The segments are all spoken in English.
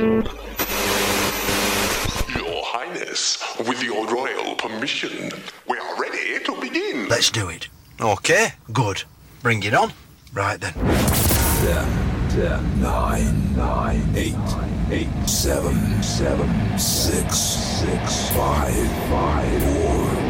Your Highness, with your royal permission, we are ready to begin. Let's do it. Okay, good. Bring it on. Right then. Ten, ten, nine, nine, eight, eight, seven, seven, six, six, five, five, four,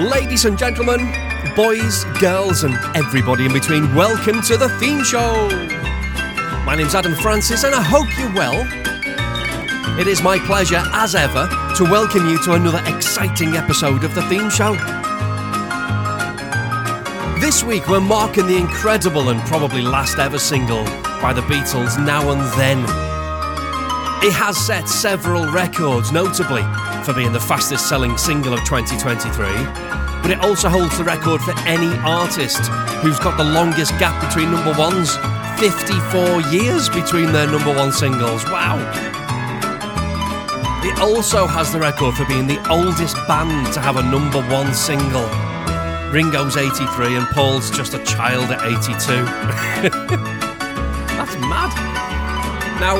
Ladies and gentlemen, boys, girls, and everybody in between, welcome to the theme show. My name's Adam Francis, and I hope you're well. It is my pleasure, as ever, to welcome you to another exciting episode of the theme show. This week, we're marking the incredible and probably last ever single by the Beatles, Now and Then. It has set several records, notably for being the fastest selling single of 2023, but it also holds the record for any artist who's got the longest gap between number ones 54 years between their number one singles. Wow! It also has the record for being the oldest band to have a number one single. Ringo's 83 and Paul's just a child at 82. That's mad. Now,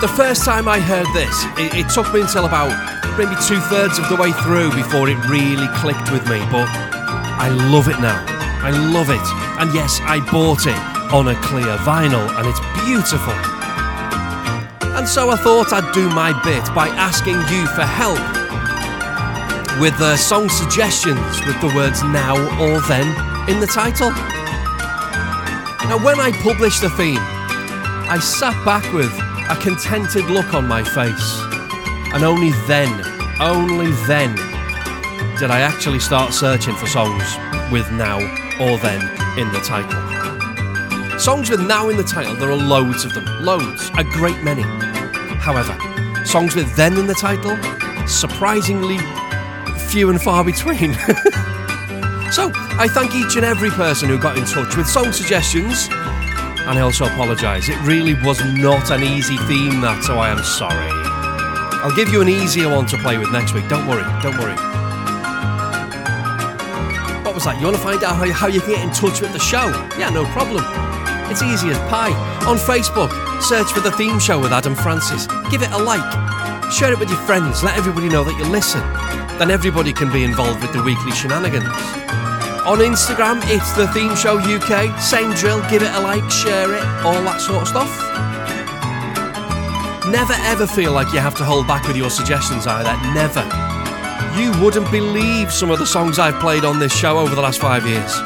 the first time I heard this, it, it took me until about maybe two thirds of the way through before it really clicked with me, but I love it now. I love it. And yes, I bought it on a clear vinyl, and it's beautiful. And so I thought I'd do my bit by asking you for help with uh, song suggestions with the words now or then in the title. Now, when I published the theme, I sat back with a contented look on my face, and only then, only then, did I actually start searching for songs with now or then in the title. Songs with now in the title, there are loads of them, loads, a great many. However, songs with then in the title, surprisingly few and far between. so, I thank each and every person who got in touch with song suggestions, and I also apologise. It really was not an easy theme, that, so I am sorry. I'll give you an easier one to play with next week. Don't worry, don't worry. What was that? You want to find out how you, how you can get in touch with the show? Yeah, no problem. It's easy as pie. On Facebook, search for the theme show with Adam Francis. Give it a like. Share it with your friends. Let everybody know that you listen. Then everybody can be involved with the weekly shenanigans. On Instagram, it's the Theme Show UK. Same drill, give it a like, share it, all that sort of stuff. Never ever feel like you have to hold back with your suggestions either. Never. You wouldn't believe some of the songs I've played on this show over the last five years.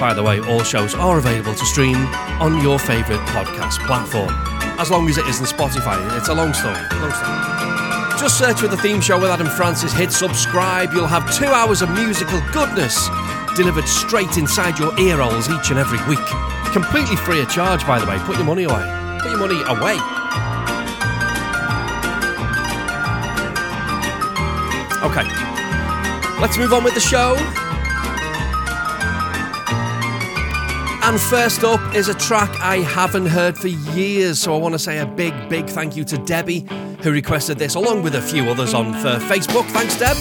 By the way, all shows are available to stream on your favourite podcast platform. As long as it isn't Spotify, it's a long story. Long story. Just search for the theme show with Adam Francis, hit subscribe. You'll have two hours of musical goodness delivered straight inside your ear holes each and every week. Completely free of charge, by the way. Put your money away. Put your money away. Okay, let's move on with the show. And first up is a track I haven't heard for years, so I want to say a big, big thank you to Debbie, who requested this, along with a few others on for Facebook. Thanks, Deb.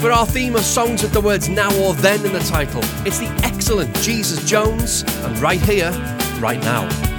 For our theme of songs with the words now or then in the title, it's the excellent Jesus Jones, and right here, right now.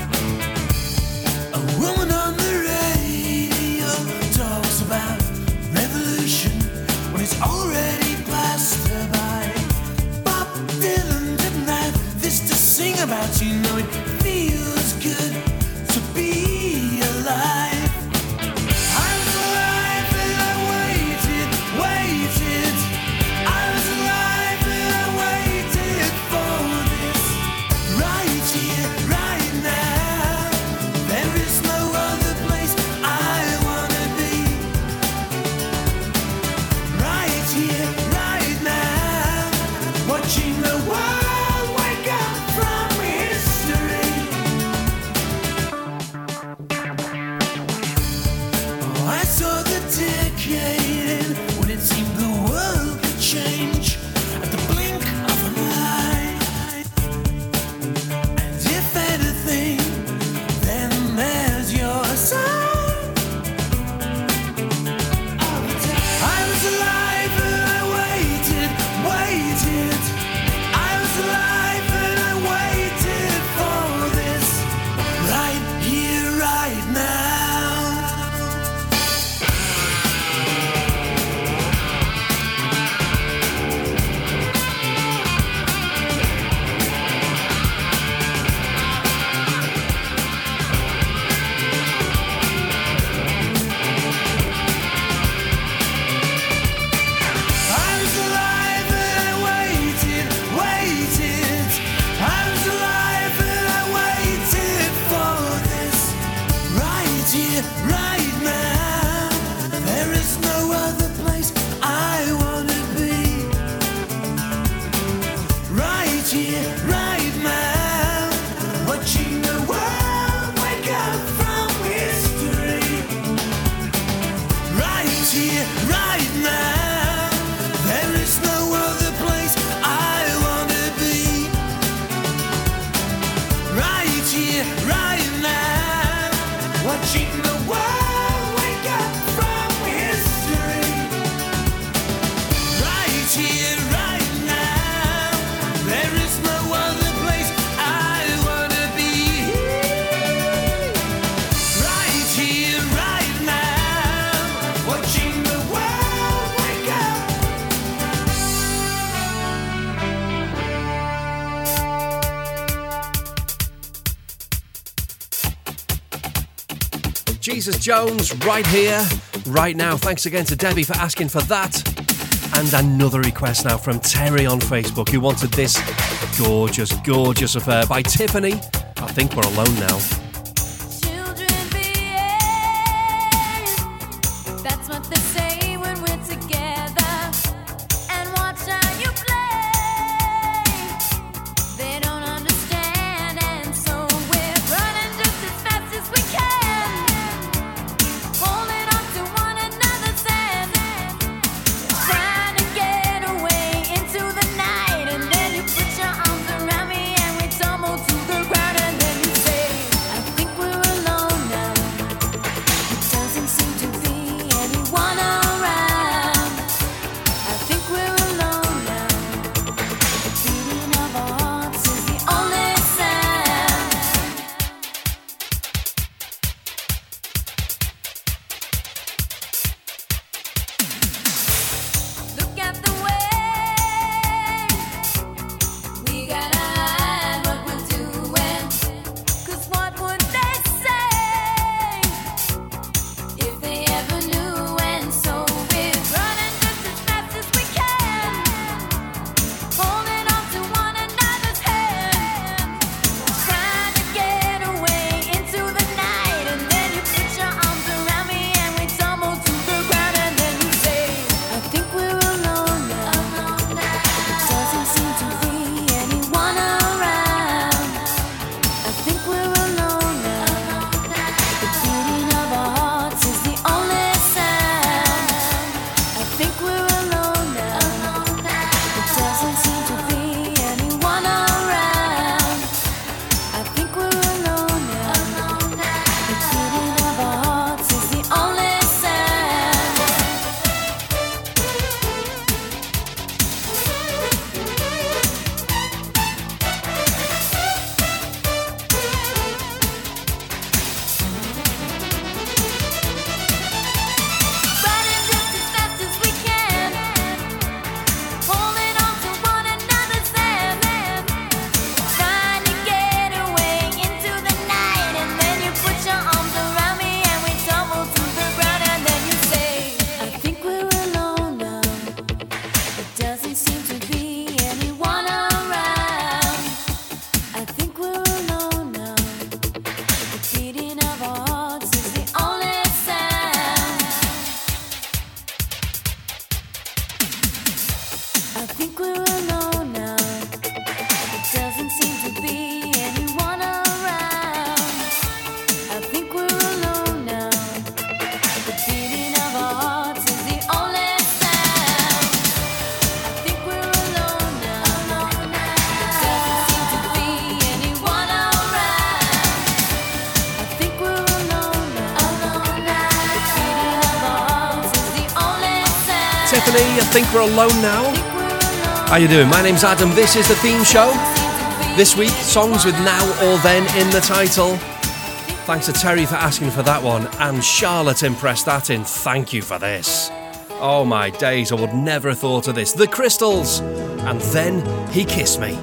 Jesus Jones, right here, right now. Thanks again to Debbie for asking for that. And another request now from Terry on Facebook, who wanted this gorgeous, gorgeous affair by Tiffany. I think we're alone now. Think We're Alone Now. How you doing? My name's Adam. This is the theme show. This week, songs with now or then in the title. Thanks to Terry for asking for that one, and Charlotte impressed that in thank you for this. Oh my days, I would never have thought of this. The Crystals, and then he kissed me.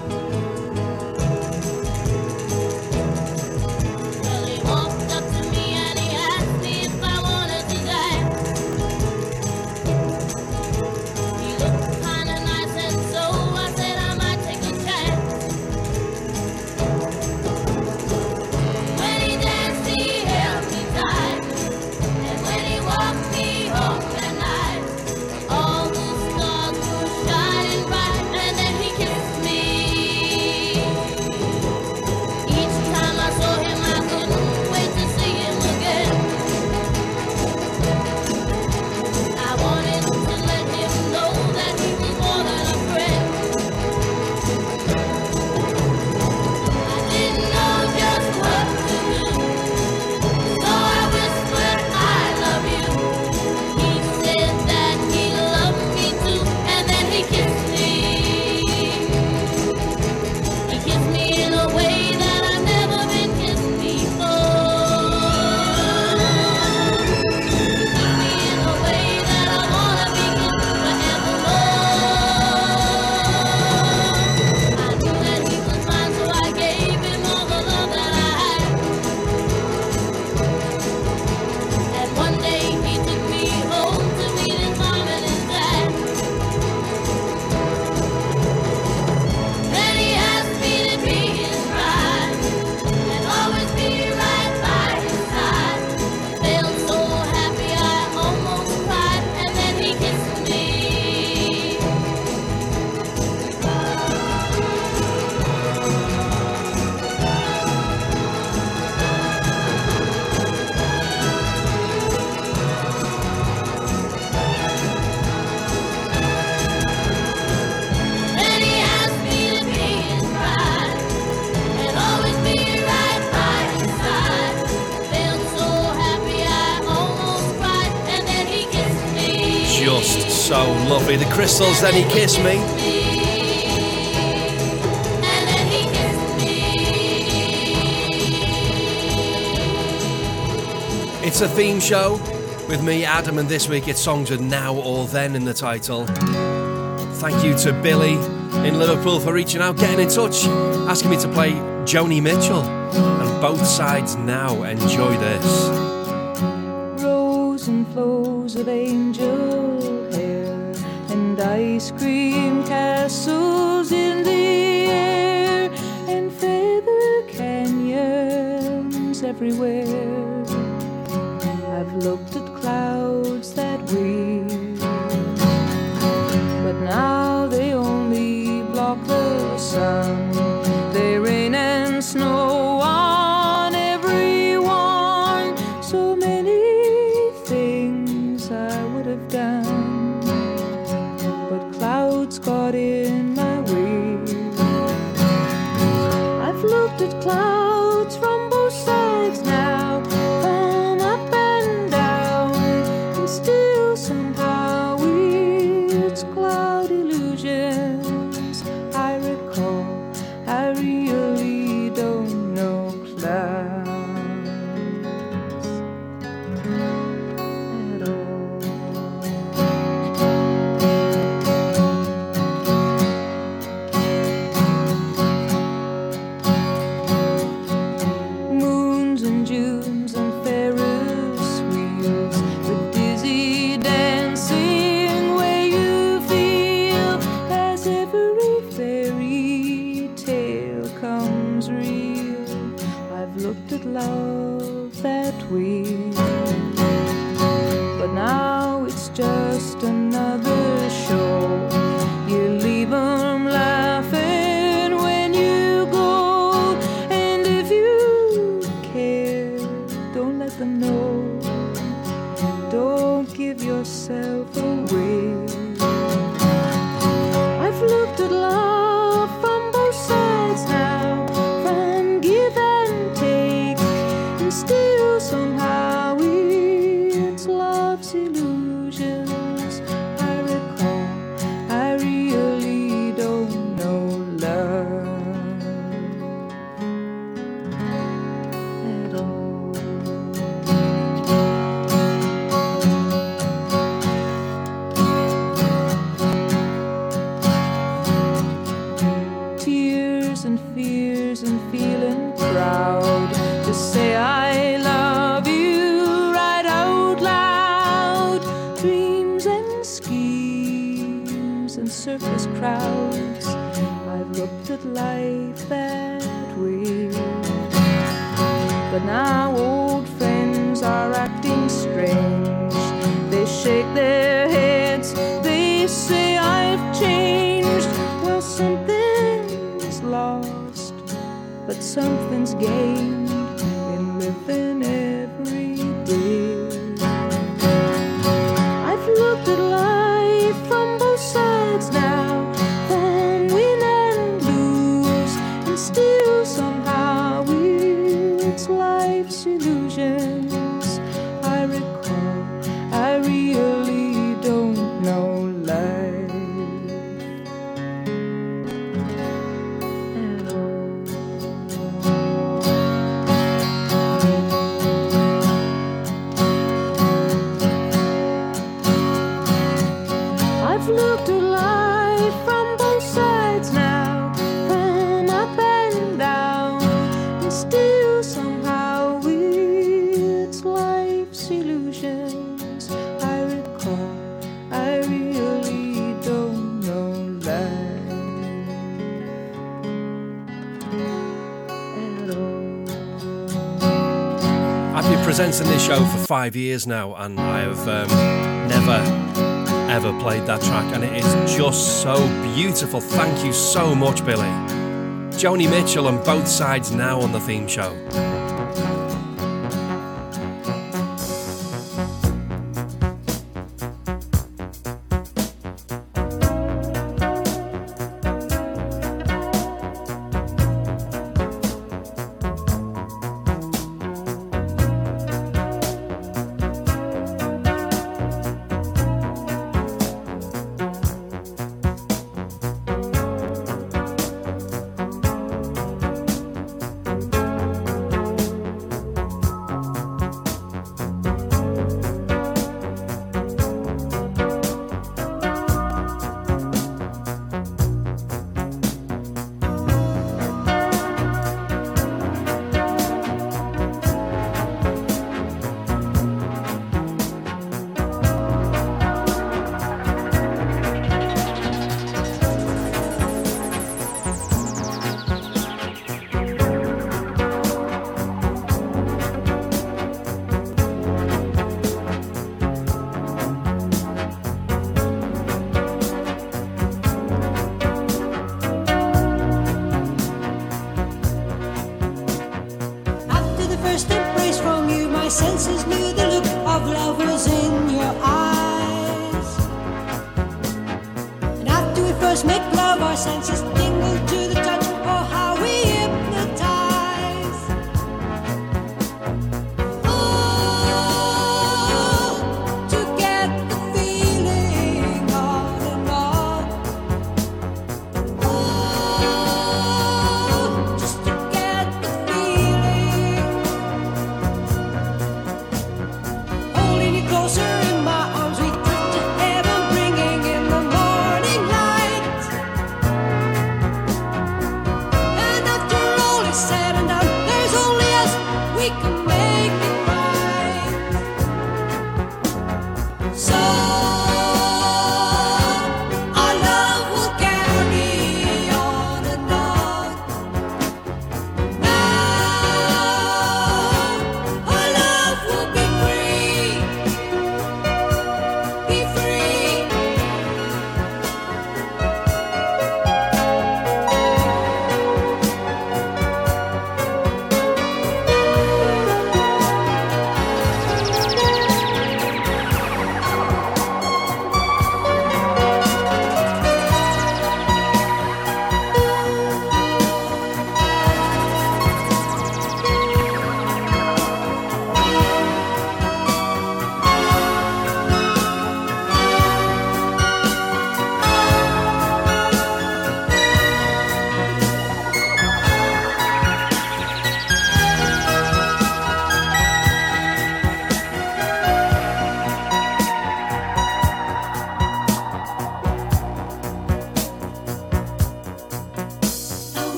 crystals, then he kissed me. It's a theme show with me, Adam, and this week it's songs with now or then in the title. Thank you to Billy in Liverpool for reaching out, getting in touch, asking me to play Joni Mitchell. And both sides now enjoy this. five years now, and I have um, never ever played that track, and it is just so beautiful. Thank you so much, Billy. Joni Mitchell on both sides now on the theme show.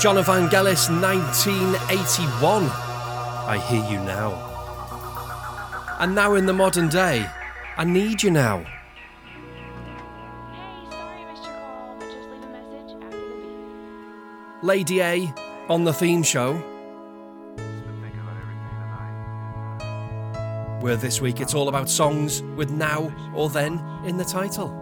Jon and Vangelis 1981. I hear you now. And now in the modern day, I need you now. Lady A on the theme show. Where this week it's all about songs with now or then in the title.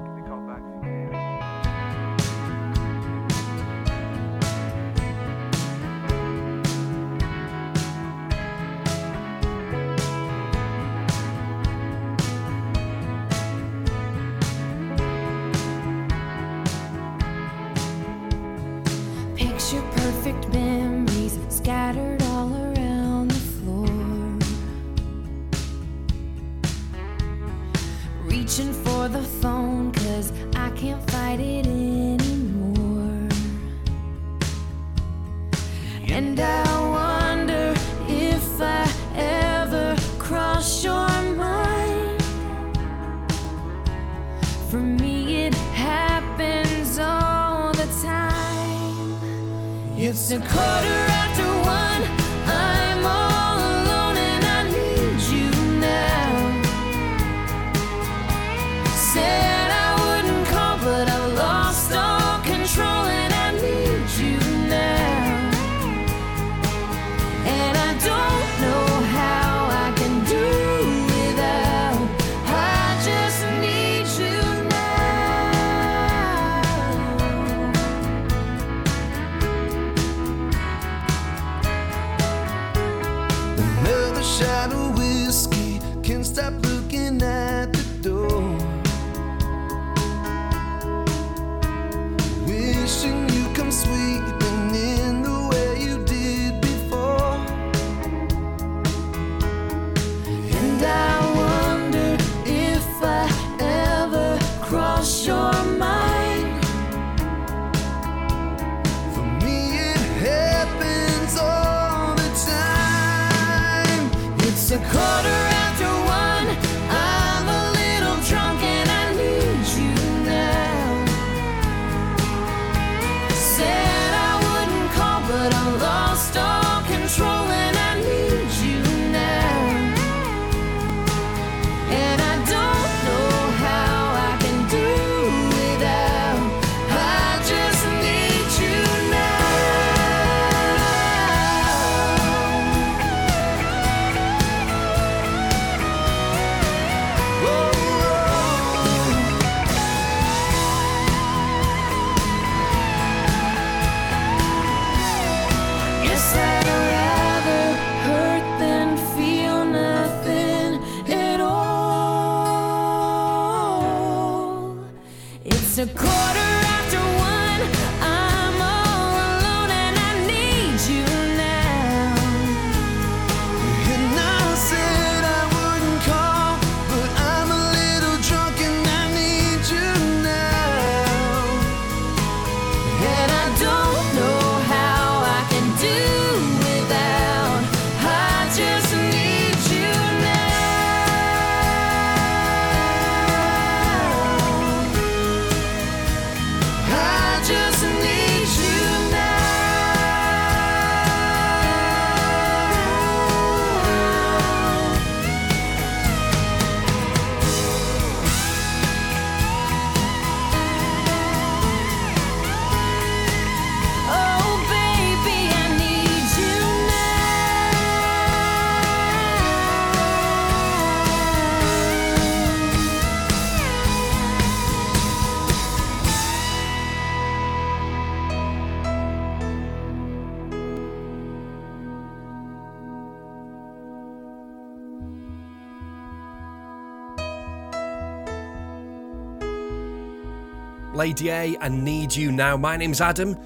Lady A and Need You Now. My name's Adam.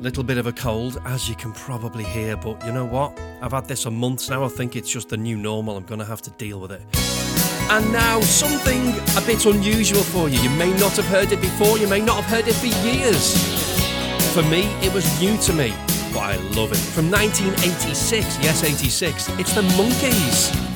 Little bit of a cold, as you can probably hear, but you know what? I've had this a month now. I think it's just the new normal. I'm going to have to deal with it. And now, something a bit unusual for you. You may not have heard it before, you may not have heard it for years. For me, it was new to me, but I love it. From 1986, yes, 86, it's the Monkees.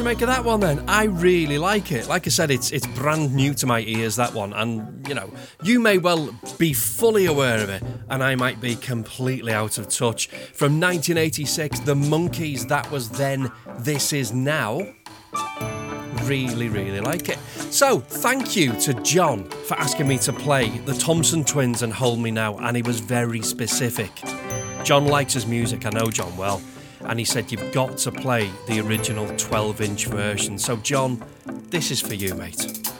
You make of that one then? I really like it. Like I said, it's it's brand new to my ears that one, and you know, you may well be fully aware of it, and I might be completely out of touch. From 1986, The Monkees. That was then. This is now. Really, really like it. So, thank you to John for asking me to play the Thompson Twins and Hold Me Now, and he was very specific. John likes his music, I know John well, and he said you've got to play the original 12 inch version. So, John, this is for you, mate.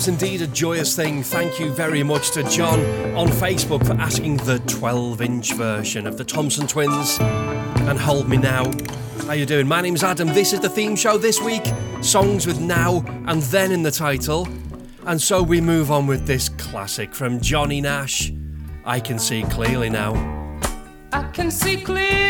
was indeed a joyous thing. Thank you very much to John on Facebook for asking the 12 inch version of the Thompson Twins and Hold Me Now. How you doing? My name's Adam. This is the theme show this week. Songs with now and then in the title. And so we move on with this classic from Johnny Nash. I can see clearly now. I can see clearly.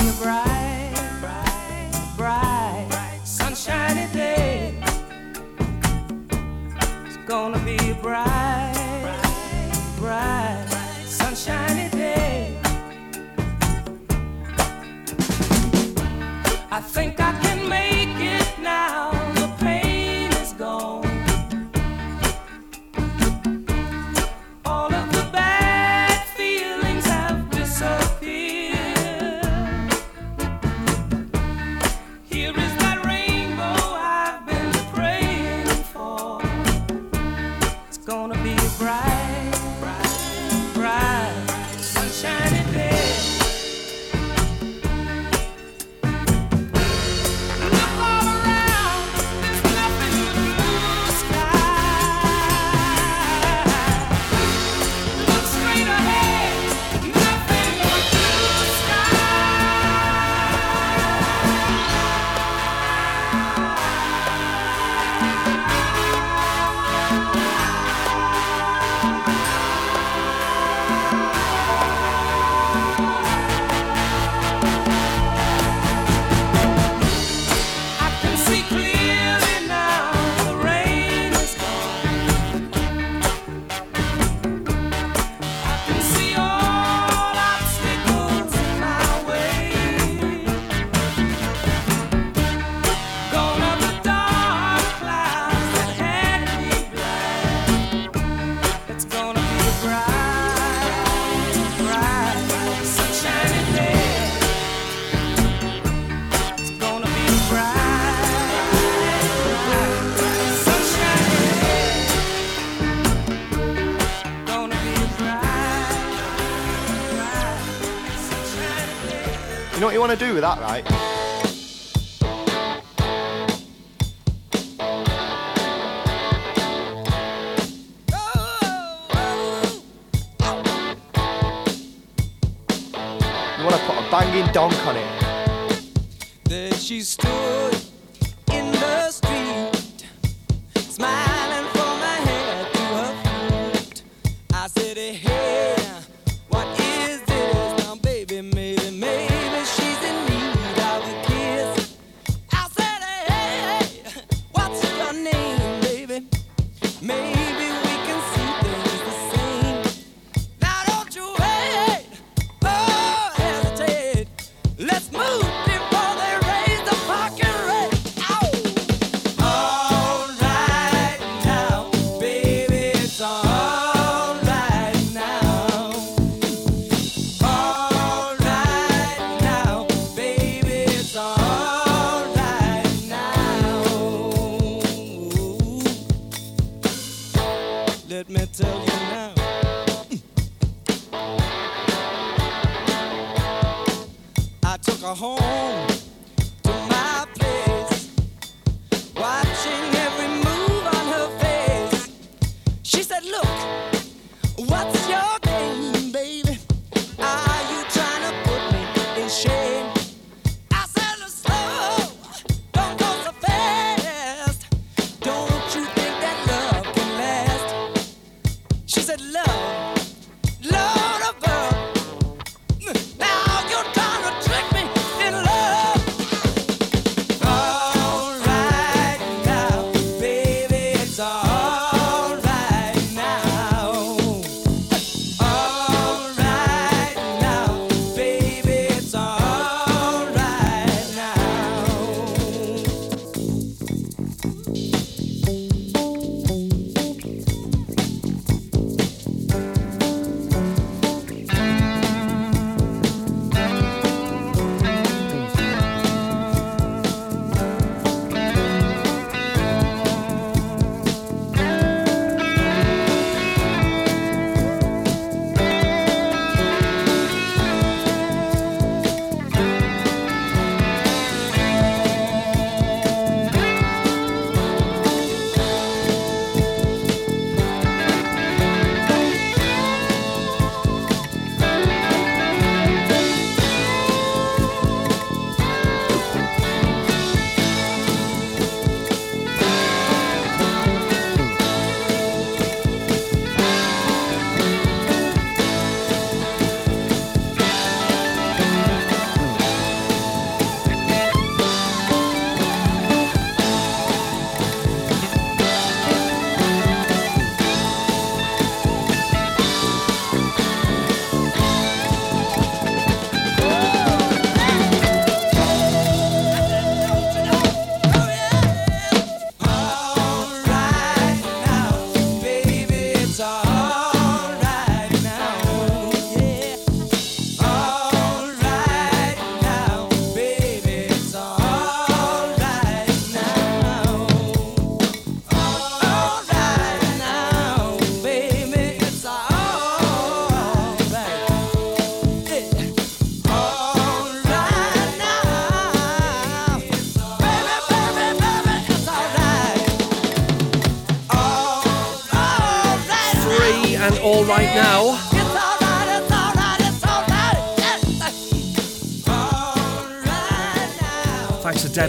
want to do with that, right?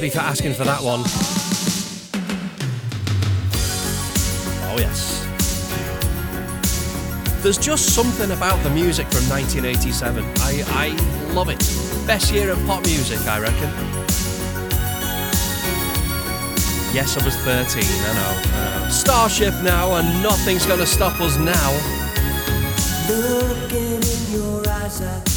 Debbie for asking for that one. Oh, yes. There's just something about the music from 1987. I, I love it. Best year of pop music, I reckon. Yes, I was 13, I know. I. Starship now, and nothing's gonna stop us now. Looking in your eyes, I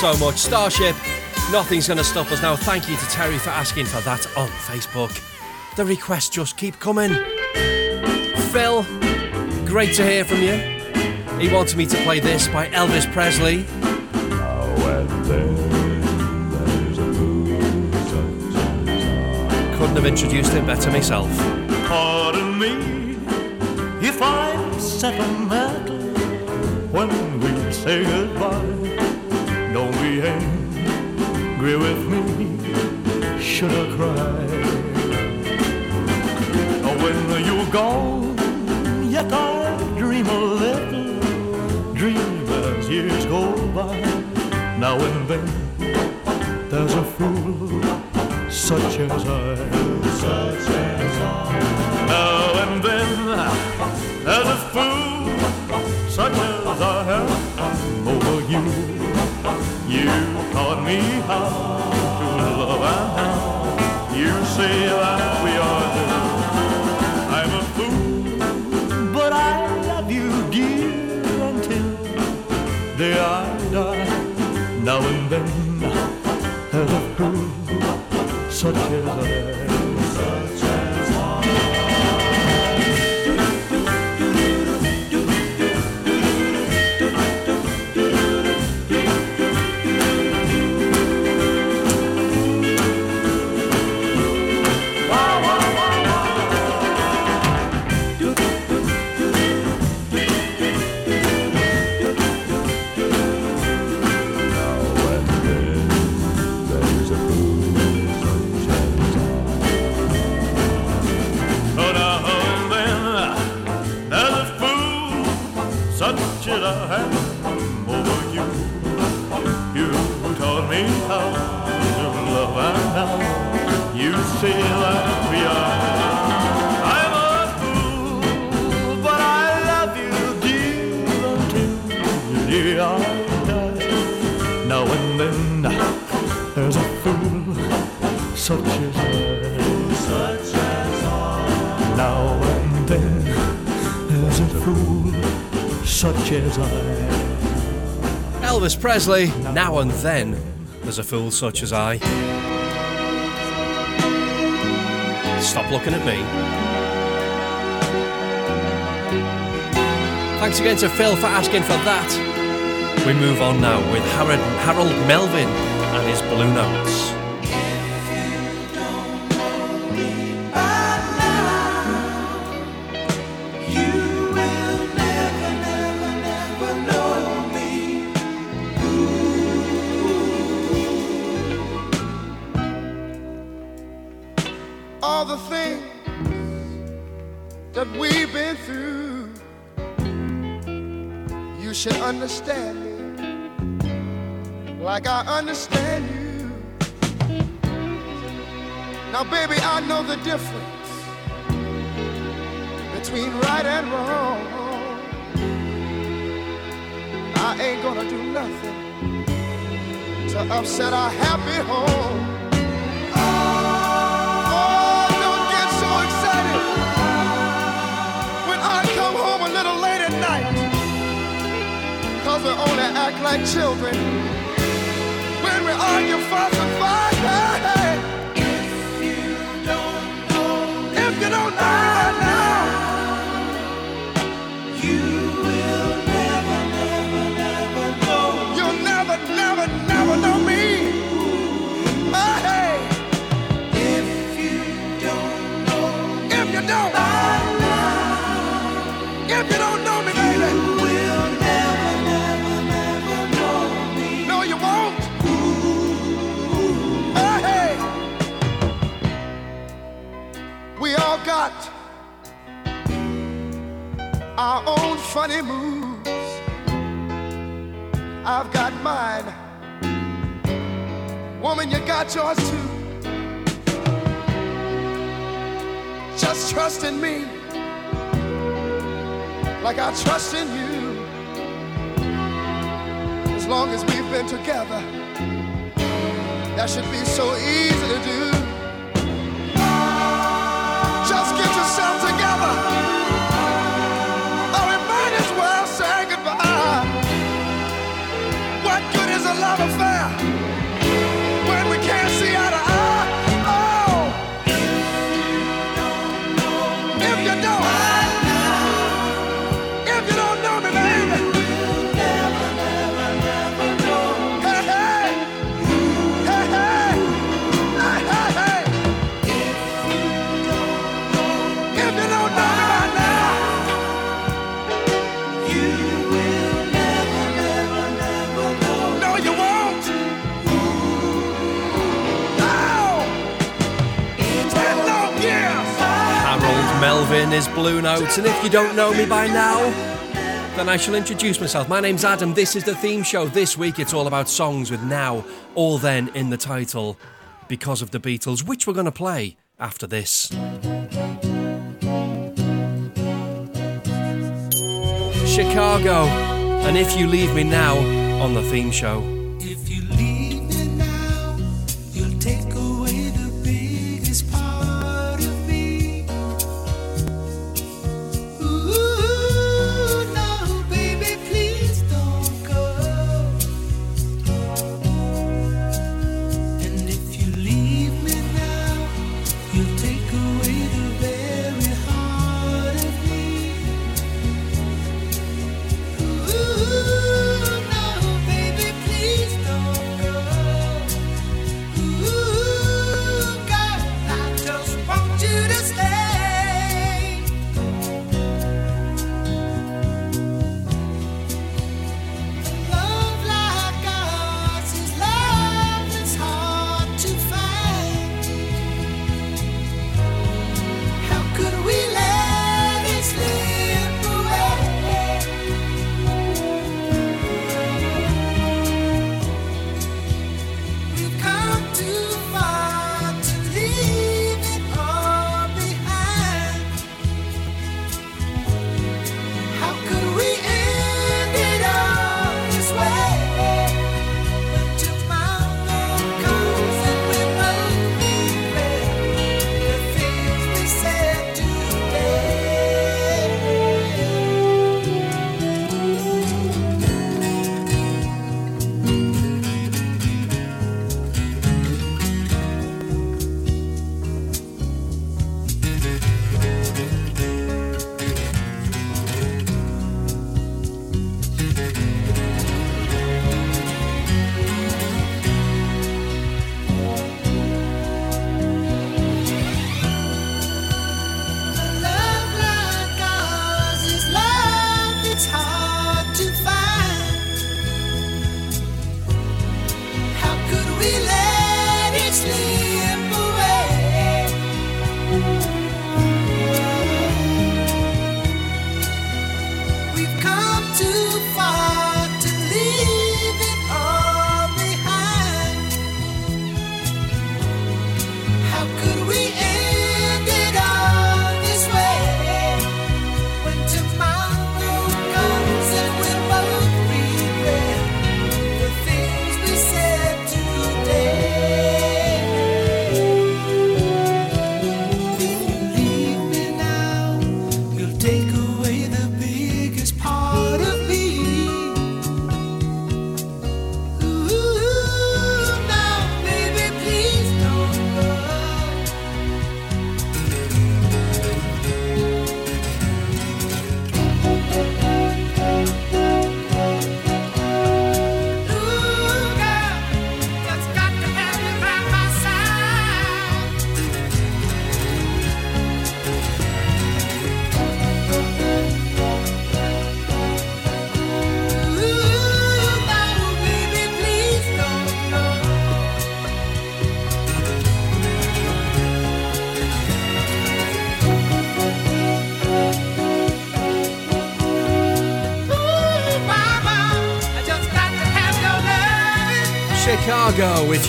so much. Starship, nothing's going to stop us now. Thank you to Terry for asking for that on Facebook. The requests just keep coming. Phil, great to hear from you. He wanted me to play this by Elvis Presley. Couldn't have introduced him better myself. Be with me? Should I cry? When you're gone, yet I dream a little, dream as years go by. Now and then, there's a fool such as I. Such as I. Now and then, there's a fool. Me how to love and how you say that we are two. I'm a fool, but I love you, dear, until the I die. Now and then there's a fool such as I. Such now you say that we are. I'm a fool, but I love you, dear, until the day I die. Now and then there's a fool such as I. Such as I. Now and then there's a fool such as I. Elvis Presley, now and then, there's a fool such as I. Stop looking at me. Thanks again to Phil for asking for that. We move on now with Harold, Melvin and his Blue Notes. Understand me like I understand you. Now, baby, I know the difference between right and wrong. I ain't gonna do nothing to upset our happy home. Like children when we argue, fuss, and fight. Got yours too. Just trust in me like I trust in you. As long as we've been together, that should be so easy to do. Melvin is Blue Notes, and if you don't know me by now, then I shall introduce myself. My name's Adam. This is the theme show. This week it's all about songs with now, all then in the title, because of the Beatles, which we're going to play after this. Chicago, and if you leave me now on the theme show.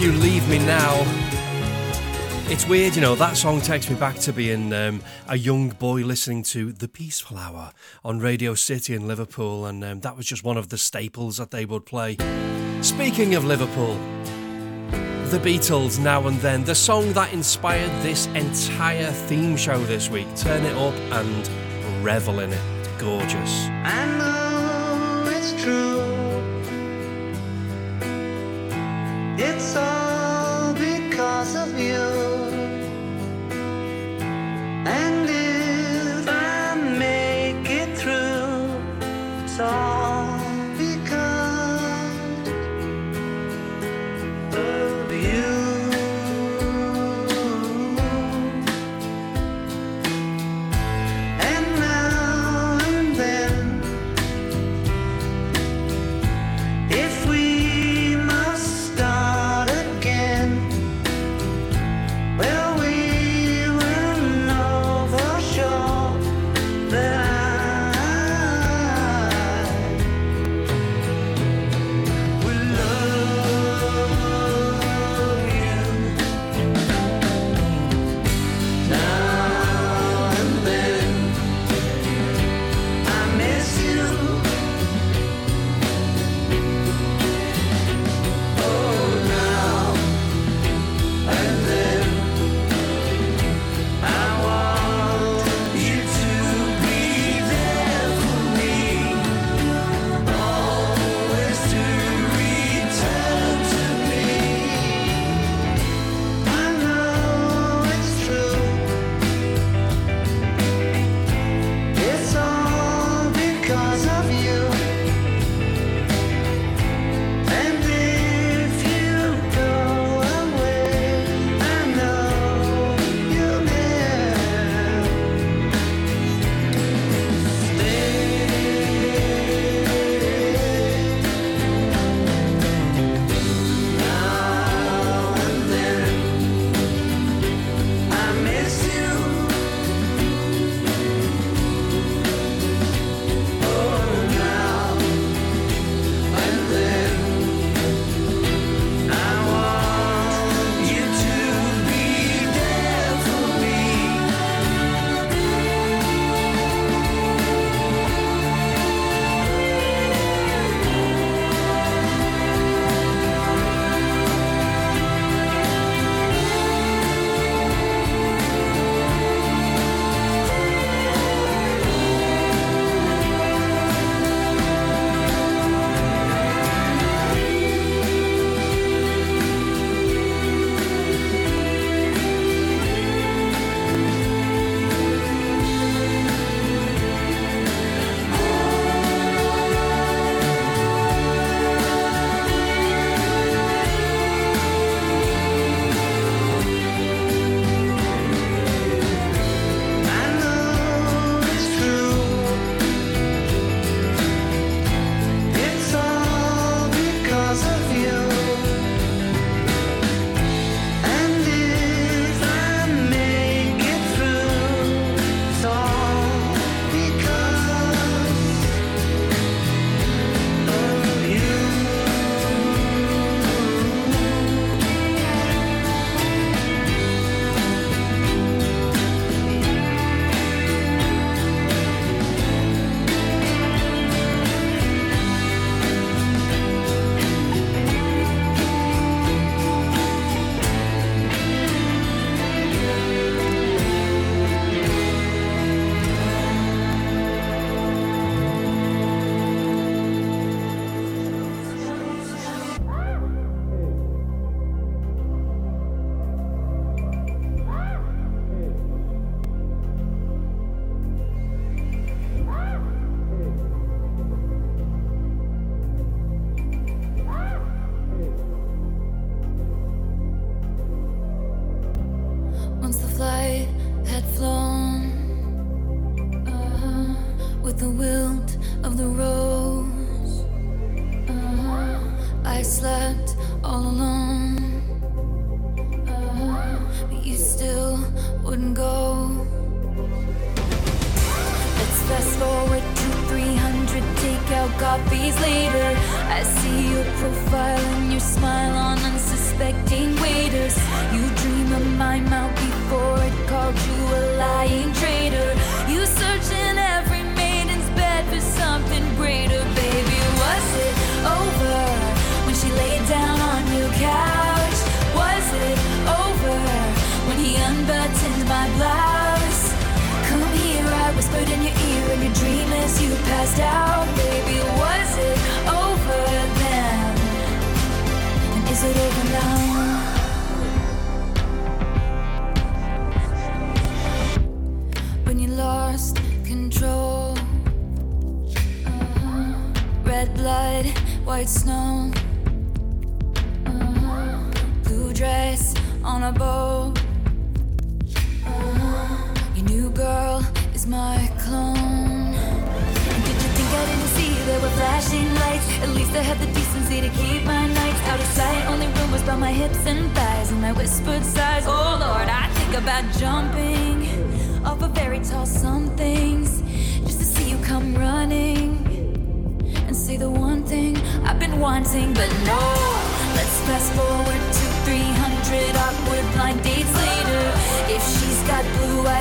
If you leave me now. It's weird, you know, that song takes me back to being um, a young boy listening to The Peaceful Hour on Radio City in Liverpool, and um, that was just one of the staples that they would play. Speaking of Liverpool, The Beatles now and then, the song that inspired this entire theme show this week. Turn it up and revel in it. Gorgeous. I know it's true. You.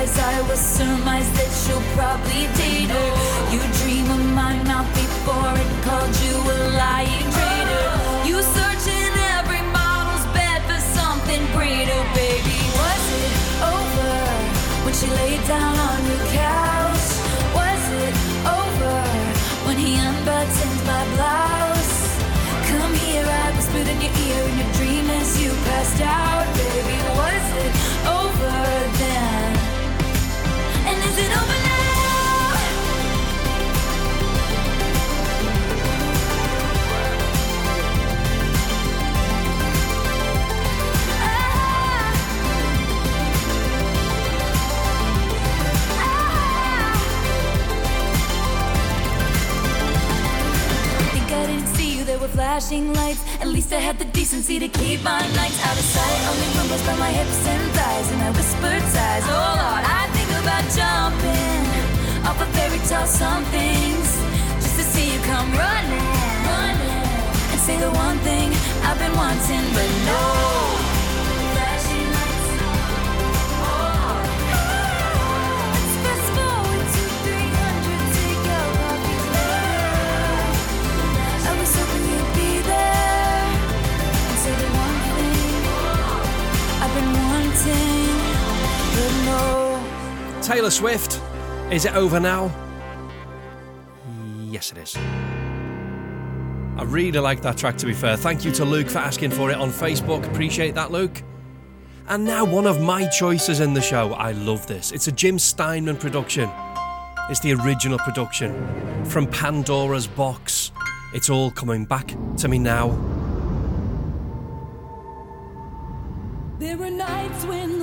I will surmise that she'll probably date her. You dream of my mouth before it called you a lying traitor. You search in every model's bed for something greater, baby. Was it over when she laid down on your couch? Was it over when he unbuttoned my blouse? Come here, I whispered in your ear in your dream as you passed out, baby. Was it flashing lights. At least I had the decency to keep my nights out of sight. Only rumors about my hips and thighs and I whispered sighs. Oh Lord, I about jumping off a fairy tale somethings just to see you come running, running and say the one thing I've been wanting, but no. Taylor Swift, is it over now? Yes, it is. I really like that track, to be fair. Thank you to Luke for asking for it on Facebook. Appreciate that, Luke. And now, one of my choices in the show. I love this. It's a Jim Steinman production. It's the original production from Pandora's Box. It's all coming back to me now. There were nights when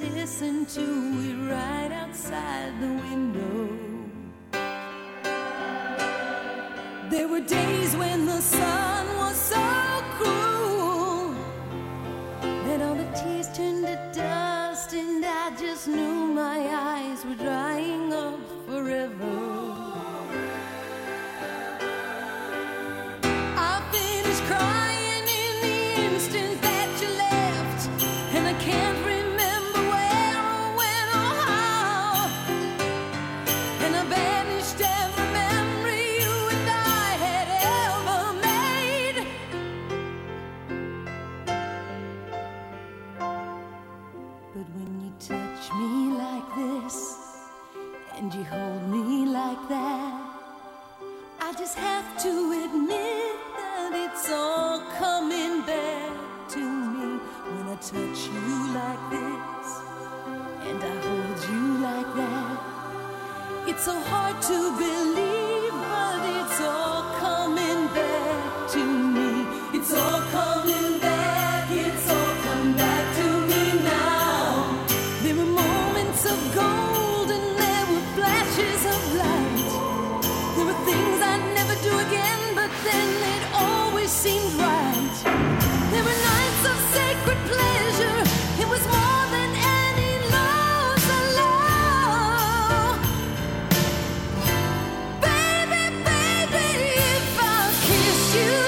Listened to it right outside the window. There were days when the sun was so cruel that all the tears turned to dust, and I just knew my eyes were drying up forever. Like that. I just have to admit that it's all coming back to me when I touch you like this and I hold you like that. It's so hard to believe, but it's all you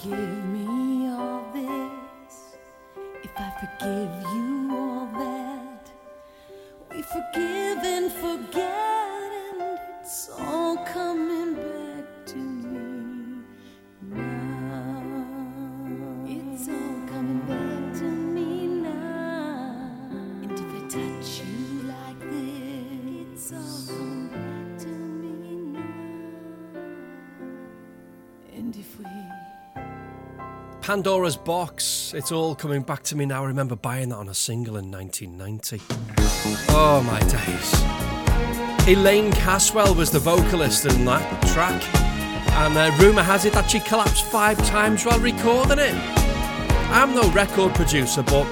forgive me all this if I forgive you? Pandora's Box. It's all coming back to me now. I remember buying that on a single in 1990. Oh my days. Elaine Caswell was the vocalist in that track, and uh, rumour has it that she collapsed five times while recording it. I'm no record producer, but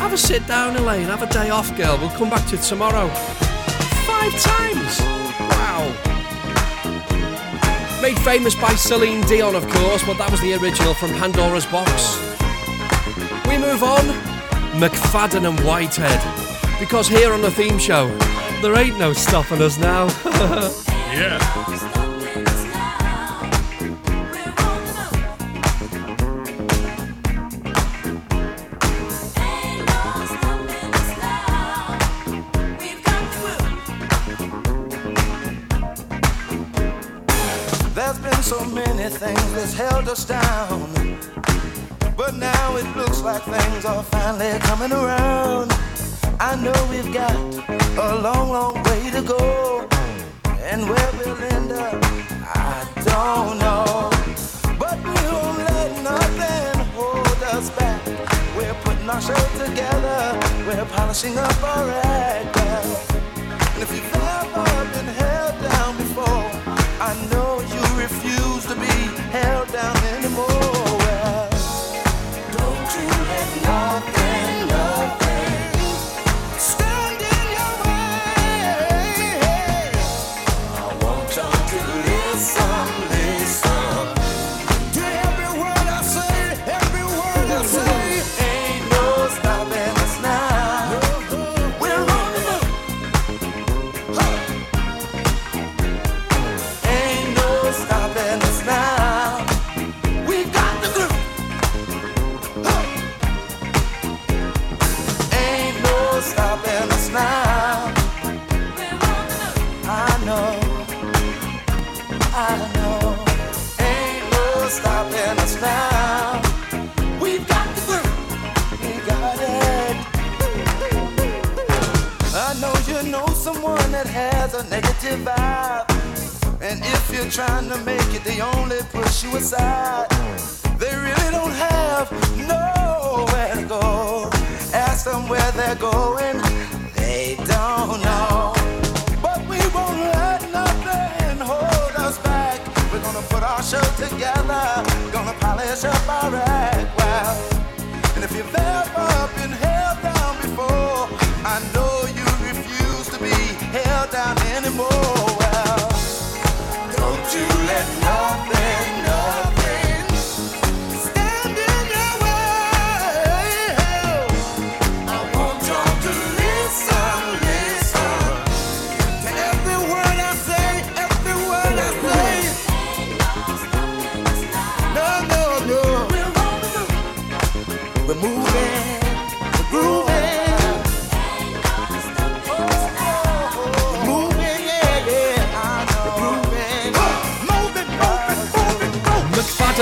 have a sit down, Elaine. Have a day off, girl. We'll come back to it tomorrow. Five times! Made famous by Celine Dion, of course, but that was the original from Pandora's Box. We move on, McFadden and Whitehead, because here on the theme show, there ain't no stopping us now. yeah.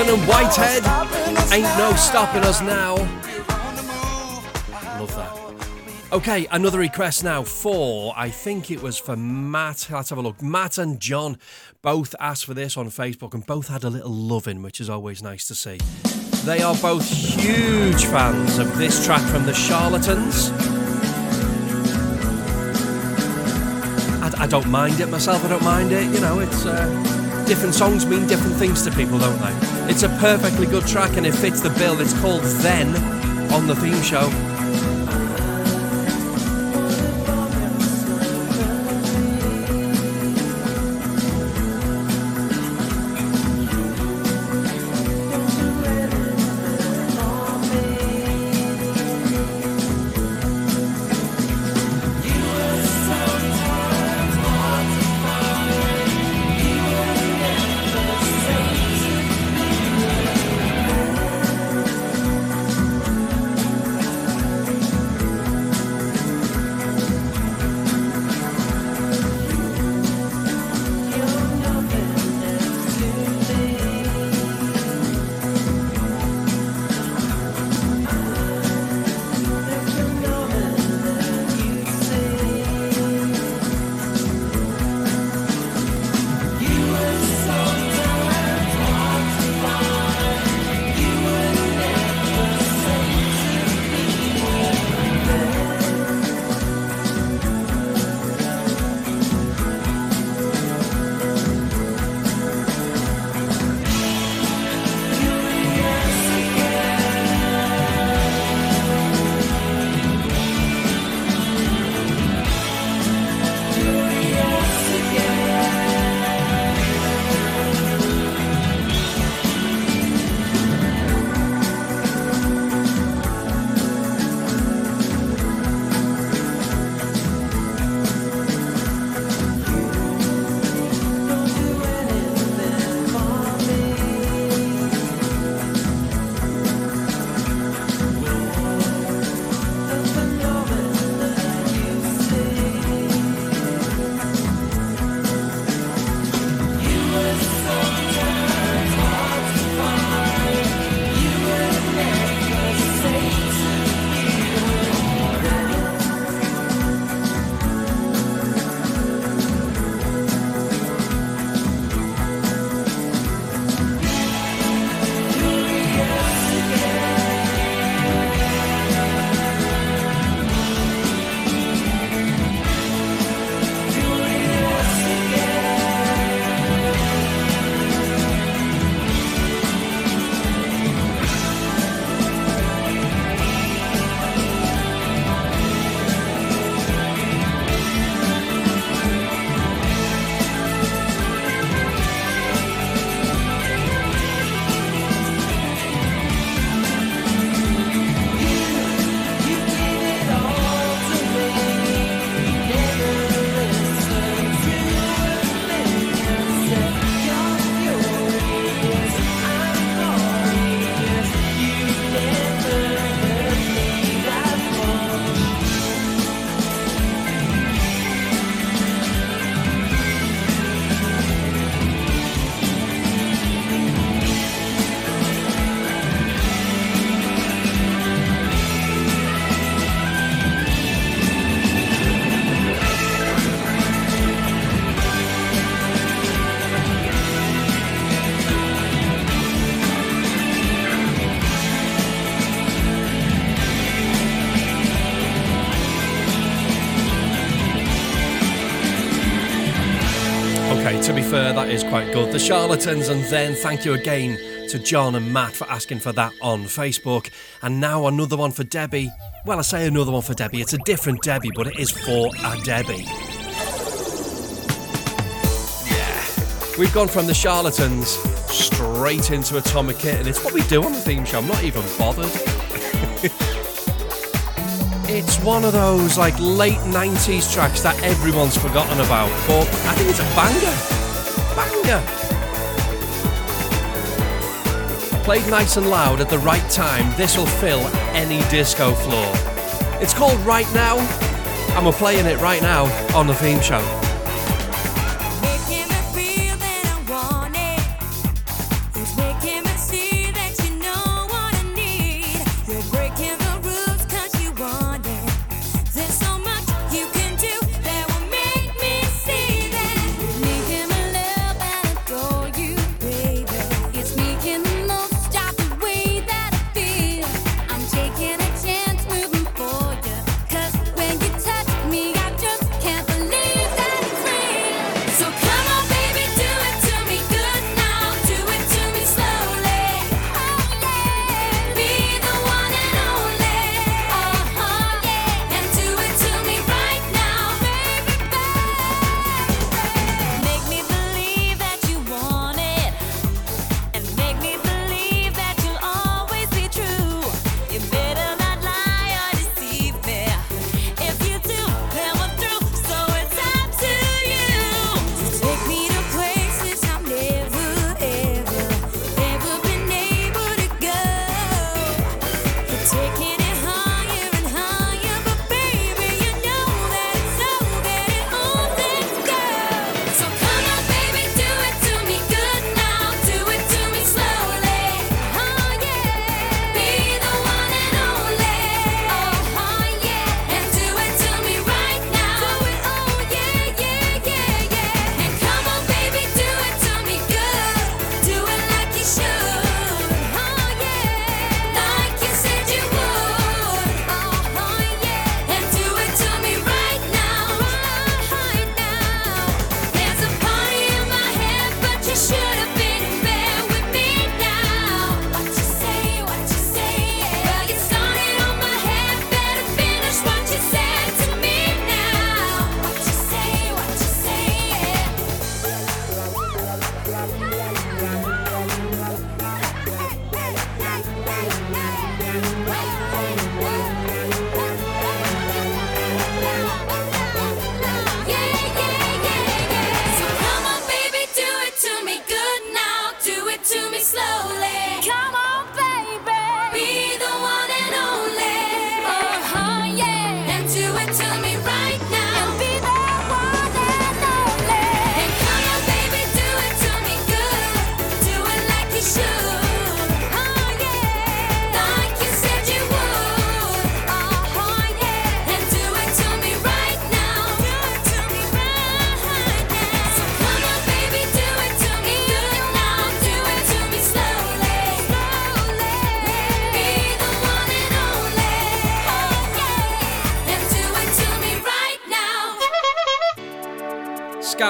And Whitehead. Ain't no stopping us now. Love that. Okay, another request now for, I think it was for Matt. Let's have a look. Matt and John both asked for this on Facebook and both had a little loving, which is always nice to see. They are both huge fans of this track from The Charlatans. I, I don't mind it myself, I don't mind it. You know, it's. Uh, different songs mean different things to people, don't they? It's a perfectly good track and it fits the bill. It's called Then on the theme show. Is quite good. The Charlatans, and then thank you again to John and Matt for asking for that on Facebook. And now another one for Debbie. Well, I say another one for Debbie. It's a different Debbie, but it is for a Debbie. Yeah. We've gone from the Charlatans straight into Atomic Kitten. It's what we do on the theme show. I'm not even bothered. It's one of those like late 90s tracks that everyone's forgotten about, but I think it's a banger. Played nice and loud at the right time, this will fill any disco floor. It's called Right Now, and we're playing it right now on the theme show.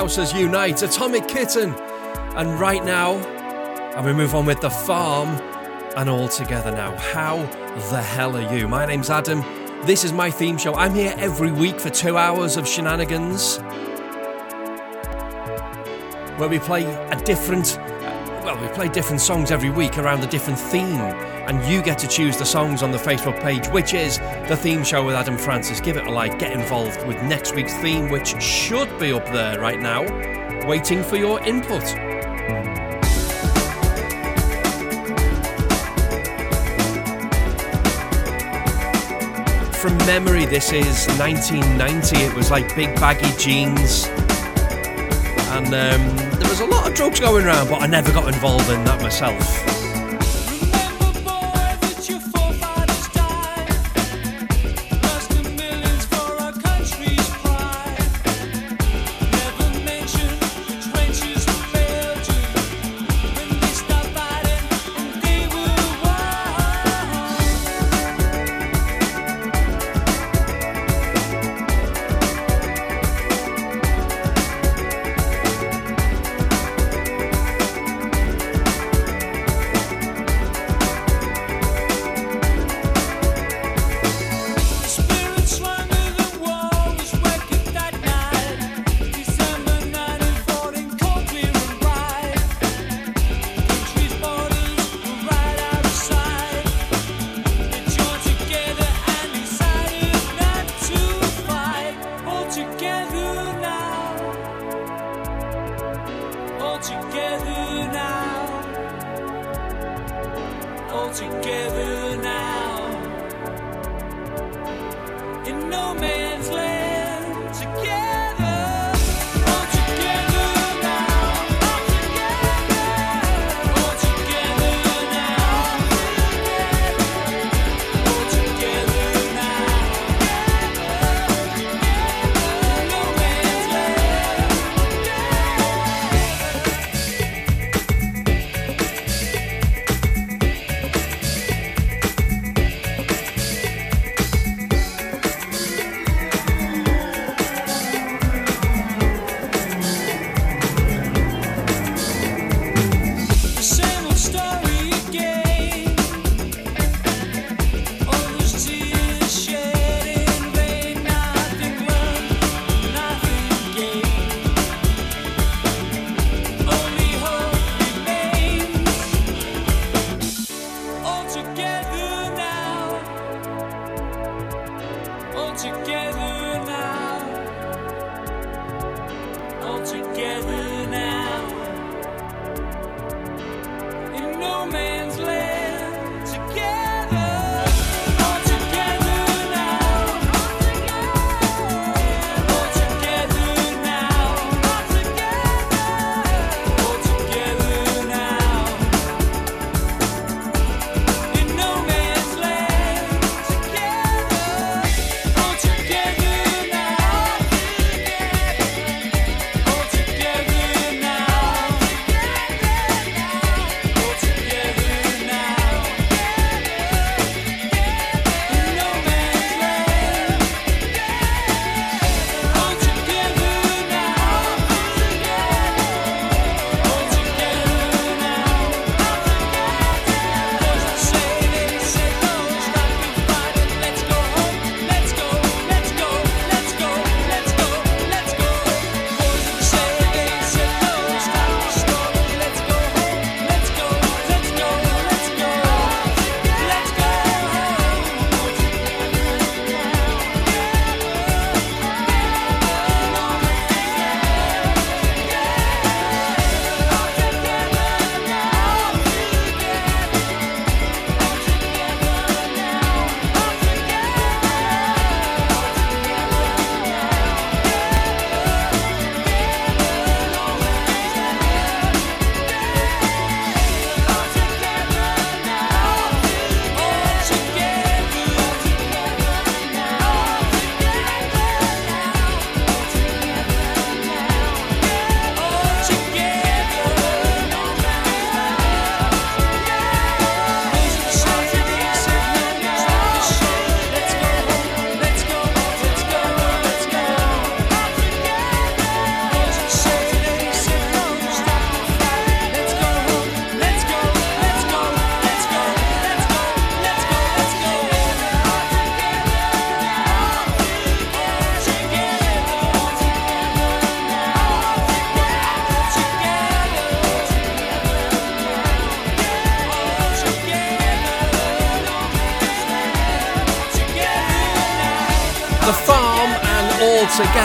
Scousers Unite, Atomic Kitten. And right now, and we move on with The Farm and All Together Now. How the hell are you? My name's Adam. This is my theme show. I'm here every week for two hours of shenanigans where we play a different. Uh, well, we play different songs every week around a different theme, and you get to choose the songs on the Facebook page, which is the theme show with Adam Francis. Give it a like, get involved with next week's theme, which should be up there right now, waiting for your input. From memory, this is 1990. It was like big baggy jeans. And um, there was a lot of drugs going around, but I never got involved in that myself.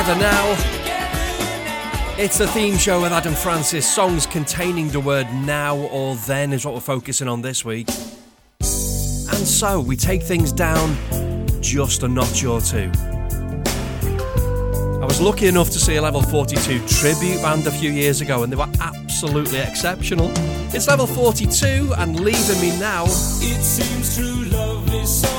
Together Now. It's the theme show with Adam Francis. Songs containing the word now or then is what we're focusing on this week. And so we take things down just a notch or two. I was lucky enough to see a level 42 tribute band a few years ago, and they were absolutely exceptional. It's level 42 and leaving me now. It seems true love is so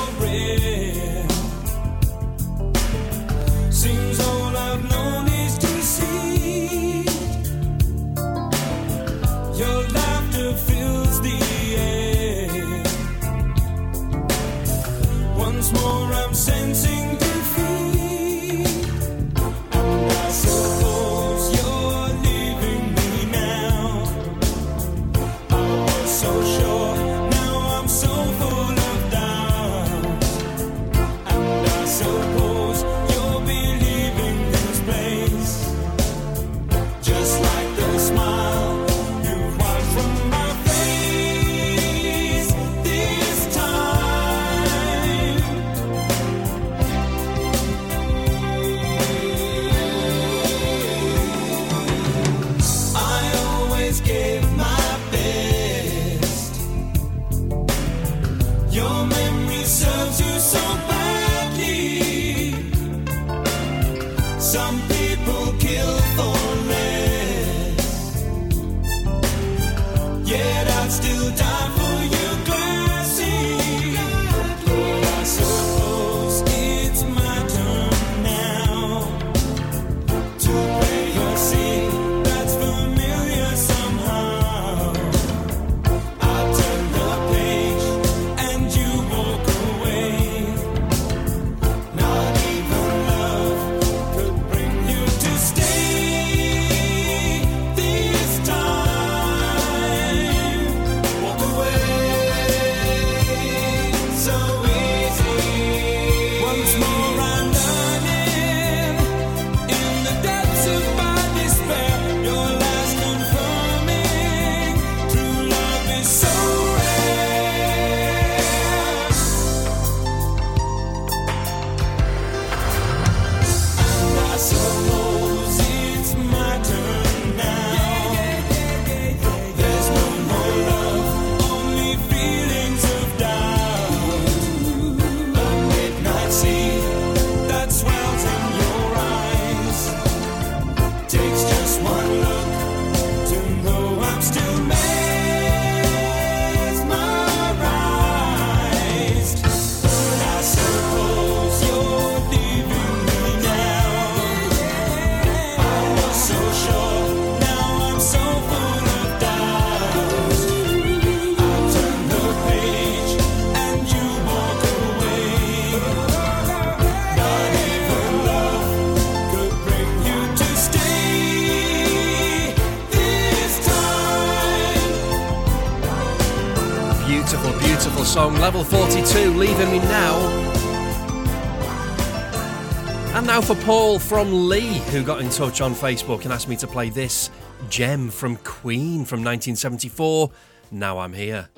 Paul from Lee, who got in touch on Facebook and asked me to play this gem from Queen from 1974. Now I'm here.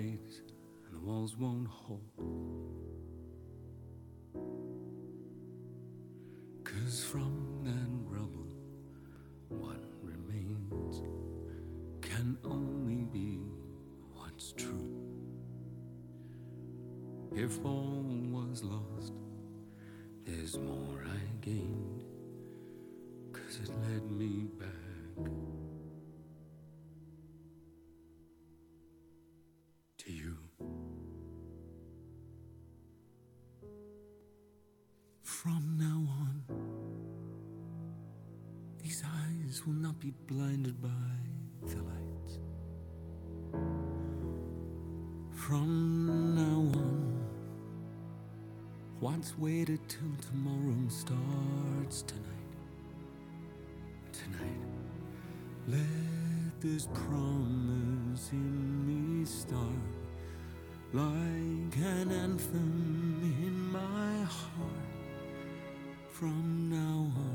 And the walls won't hold. Cause from that rubble, what remains can only be what's true. If all was lost, there's more I gained, cause it led me back eyes will not be blinded by the light. From now on, what's waited till tomorrow starts tonight. Tonight, let this promise in me start like an anthem in my heart. From now on,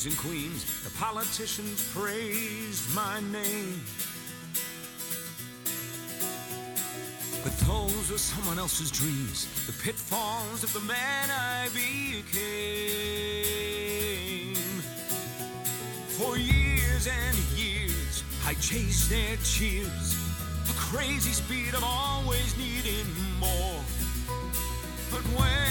kings and queens. The politicians praised my name. But those were someone else's dreams, the pitfalls of the man I became. For years and years, I chased their cheers, a crazy speed of always needing more. But when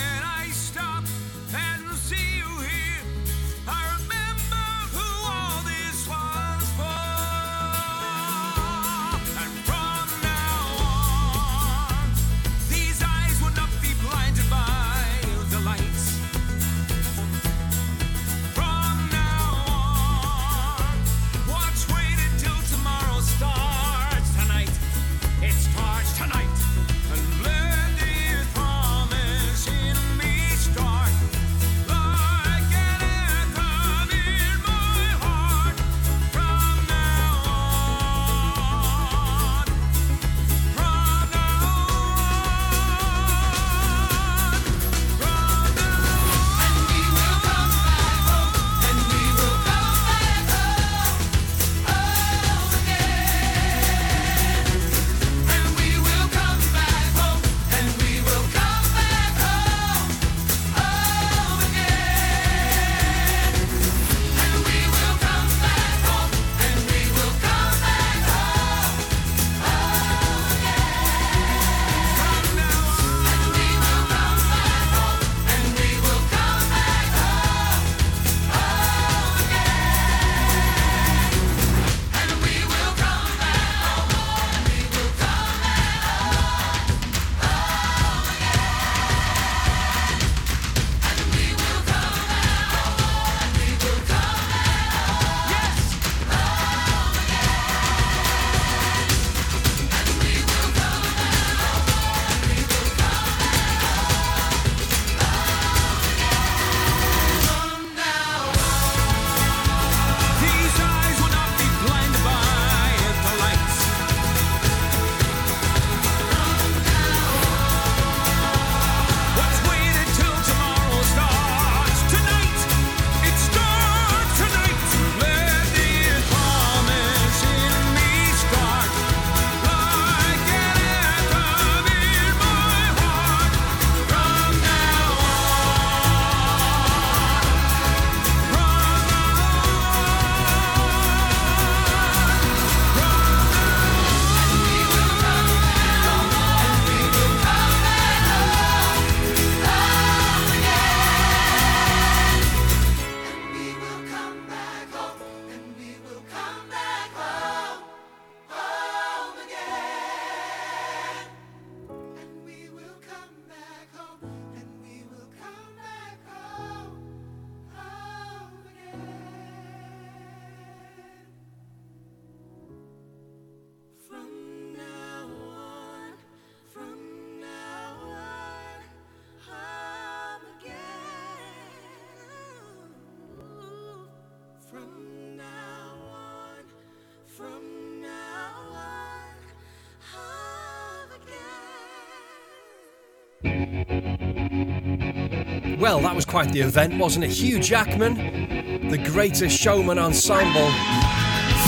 Well, that was quite the event, wasn't it? Hugh Jackman, the greatest showman ensemble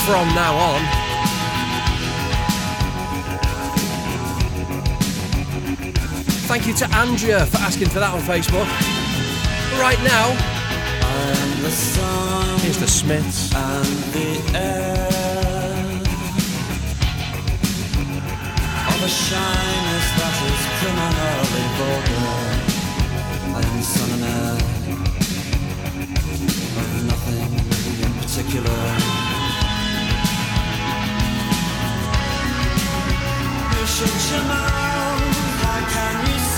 from now on. Thank you to Andrea for asking for that on Facebook. Right now, here's the Smiths. and the air of a shyness that is criminally vulgar. Particular. You shut your mouth. How can you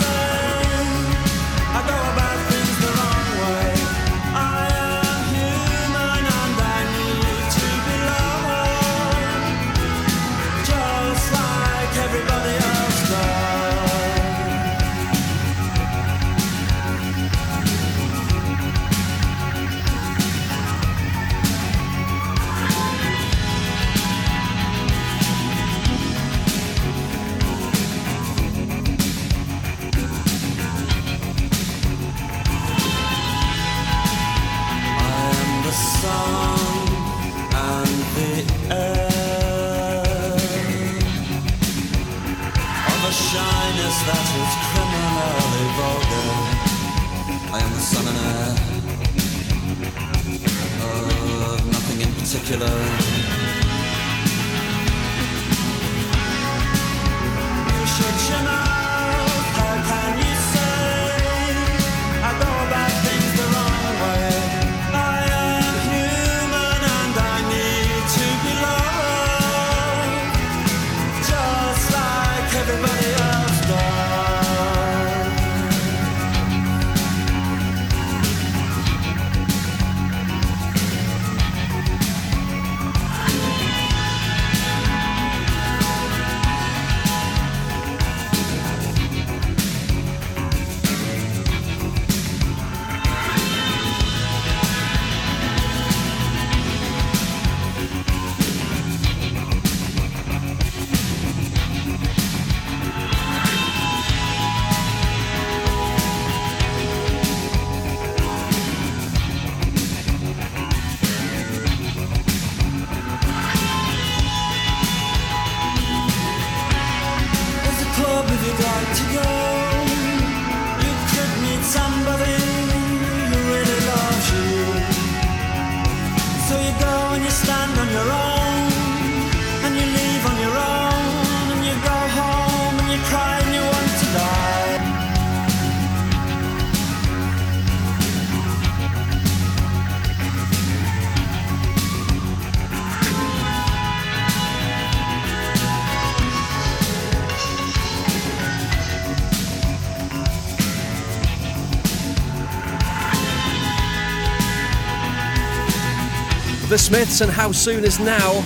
Smiths and How Soon Is Now.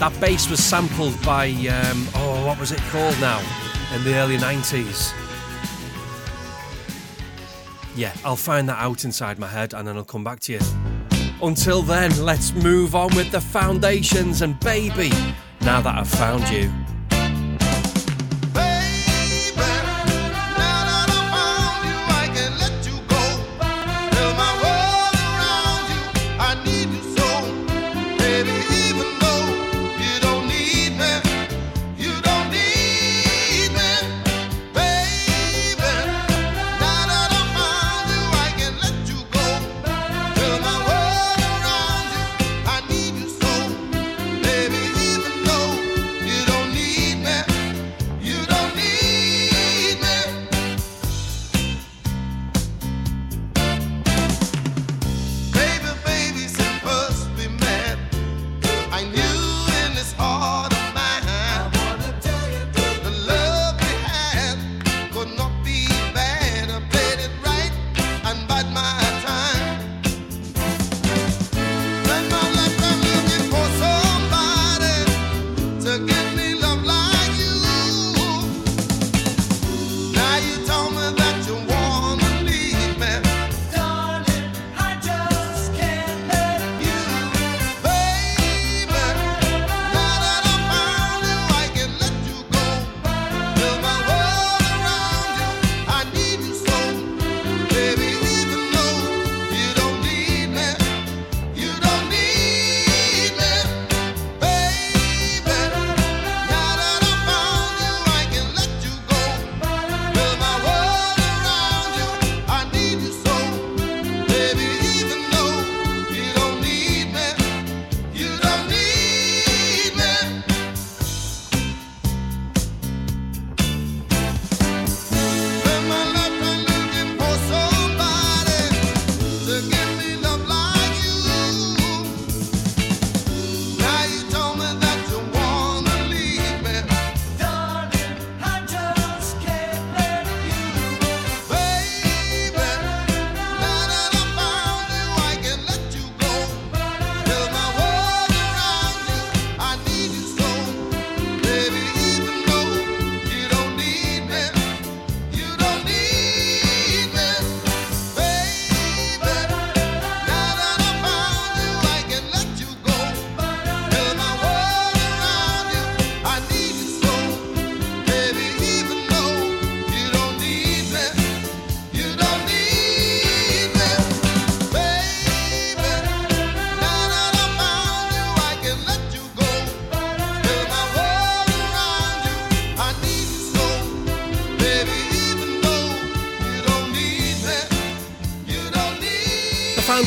That bass was sampled by, um, oh, what was it called now? In the early 90s. Yeah, I'll find that out inside my head and then I'll come back to you. Until then, let's move on with the foundations and baby, now that I've found you.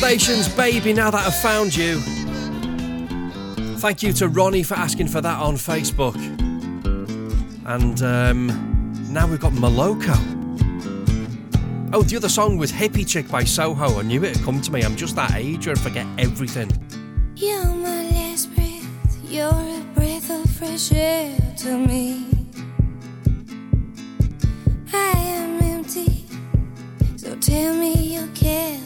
Baby, now that I've found you. Thank you to Ronnie for asking for that on Facebook. And um, now we've got Moloko. Oh, the other song was Hippychick by Soho. I knew it had come to me. I'm just that age where I forget everything. You're my last breath. You're a breath of fresh air to me. I am empty. So tell me you care.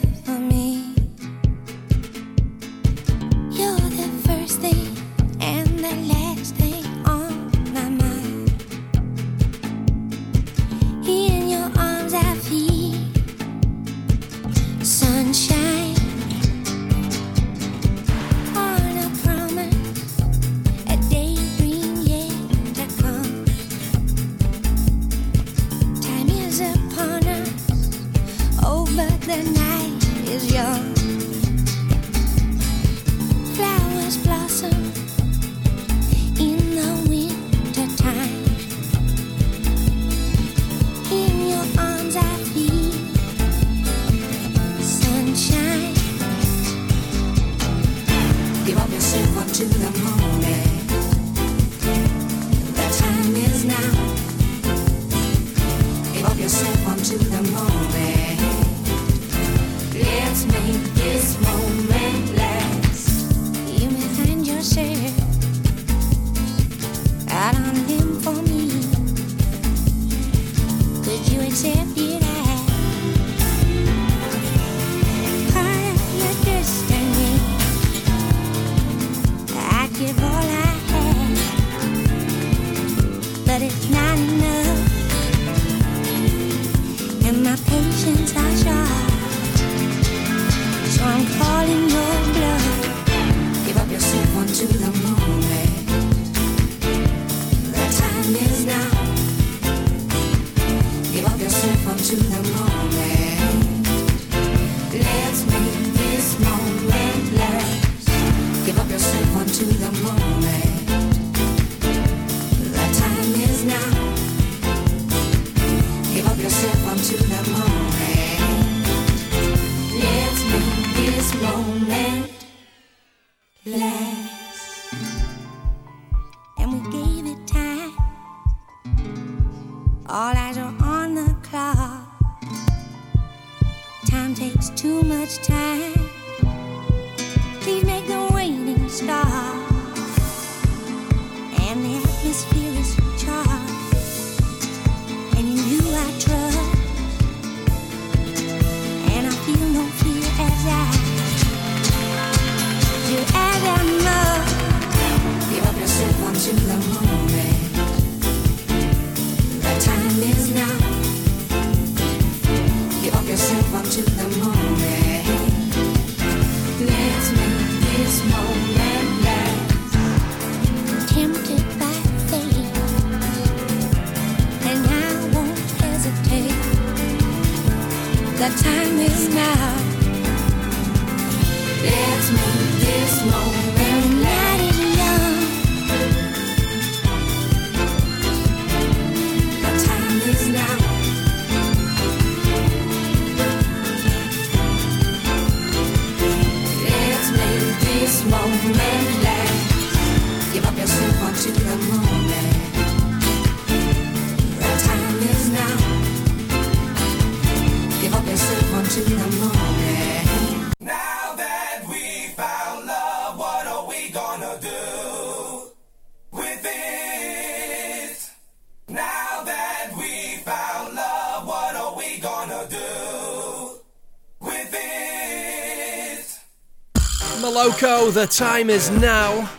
the time is now.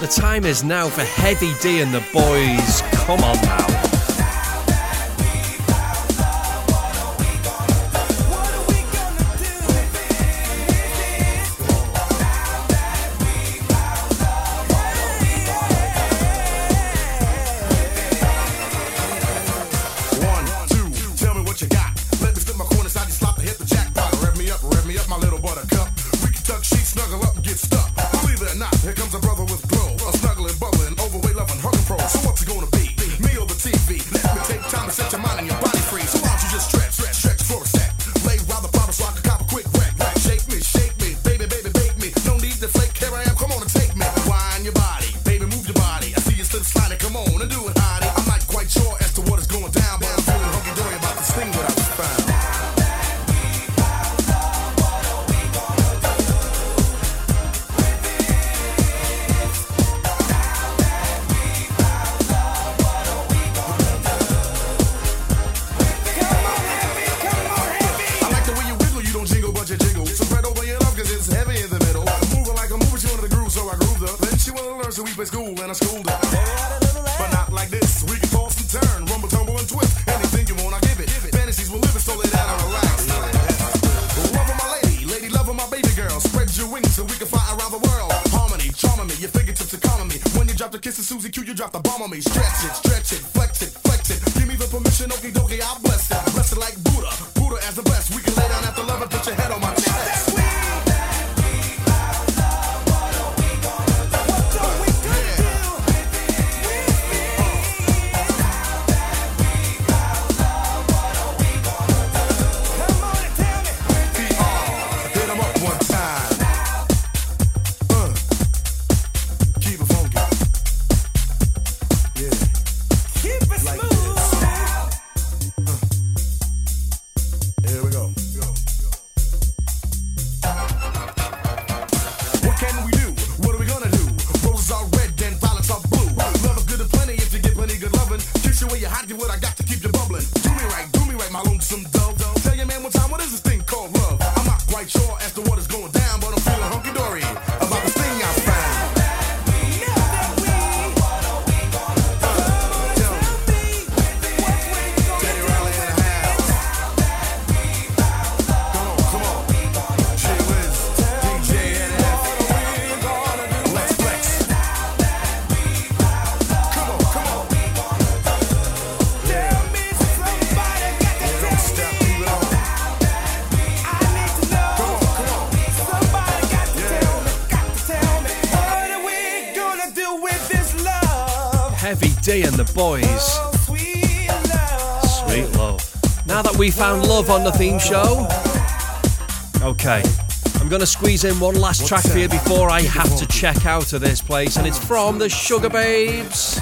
The time is now for Heavy D and the boys. Come on now. And the boys. Sweet love. Now that we found love on the theme show, okay, I'm going to squeeze in one last track for you before I have to check out of this place, and it's from the Sugababes.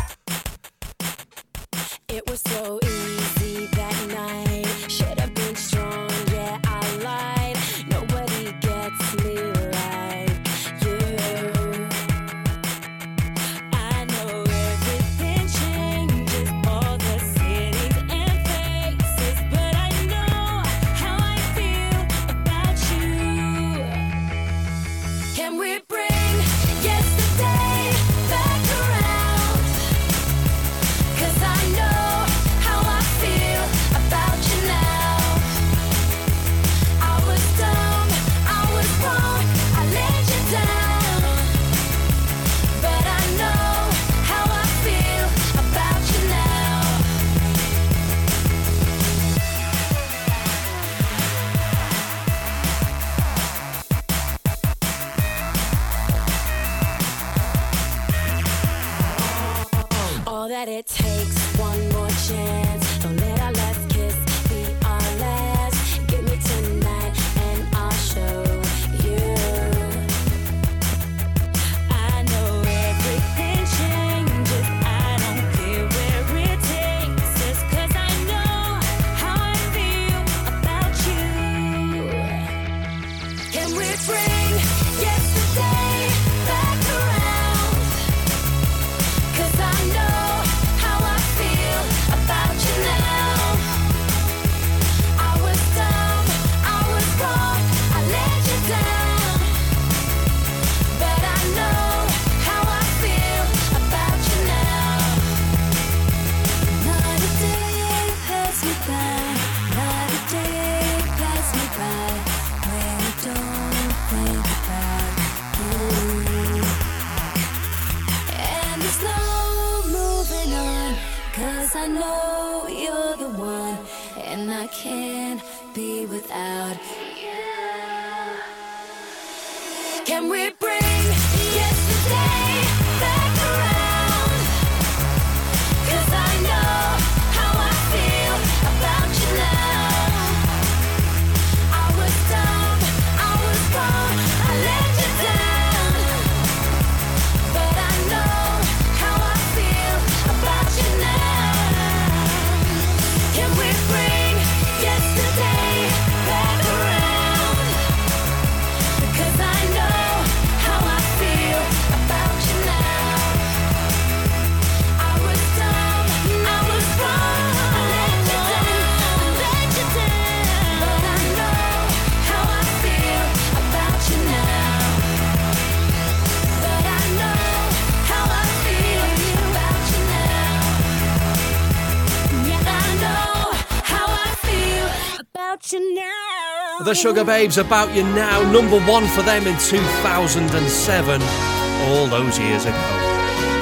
The Sugababes About You Now, number one for them in 2007, all those years ago.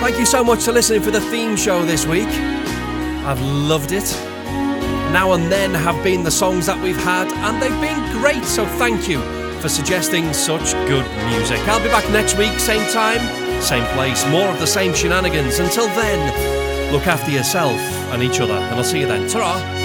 Thank you so much for listening for the theme show this week. I've loved it. Now and then have been the songs that we've had, and they've been great, so thank you for suggesting such good music. I'll be back next week, same time, same place, more of the same shenanigans. Until then, look after yourself and each other, and I'll see you then. ta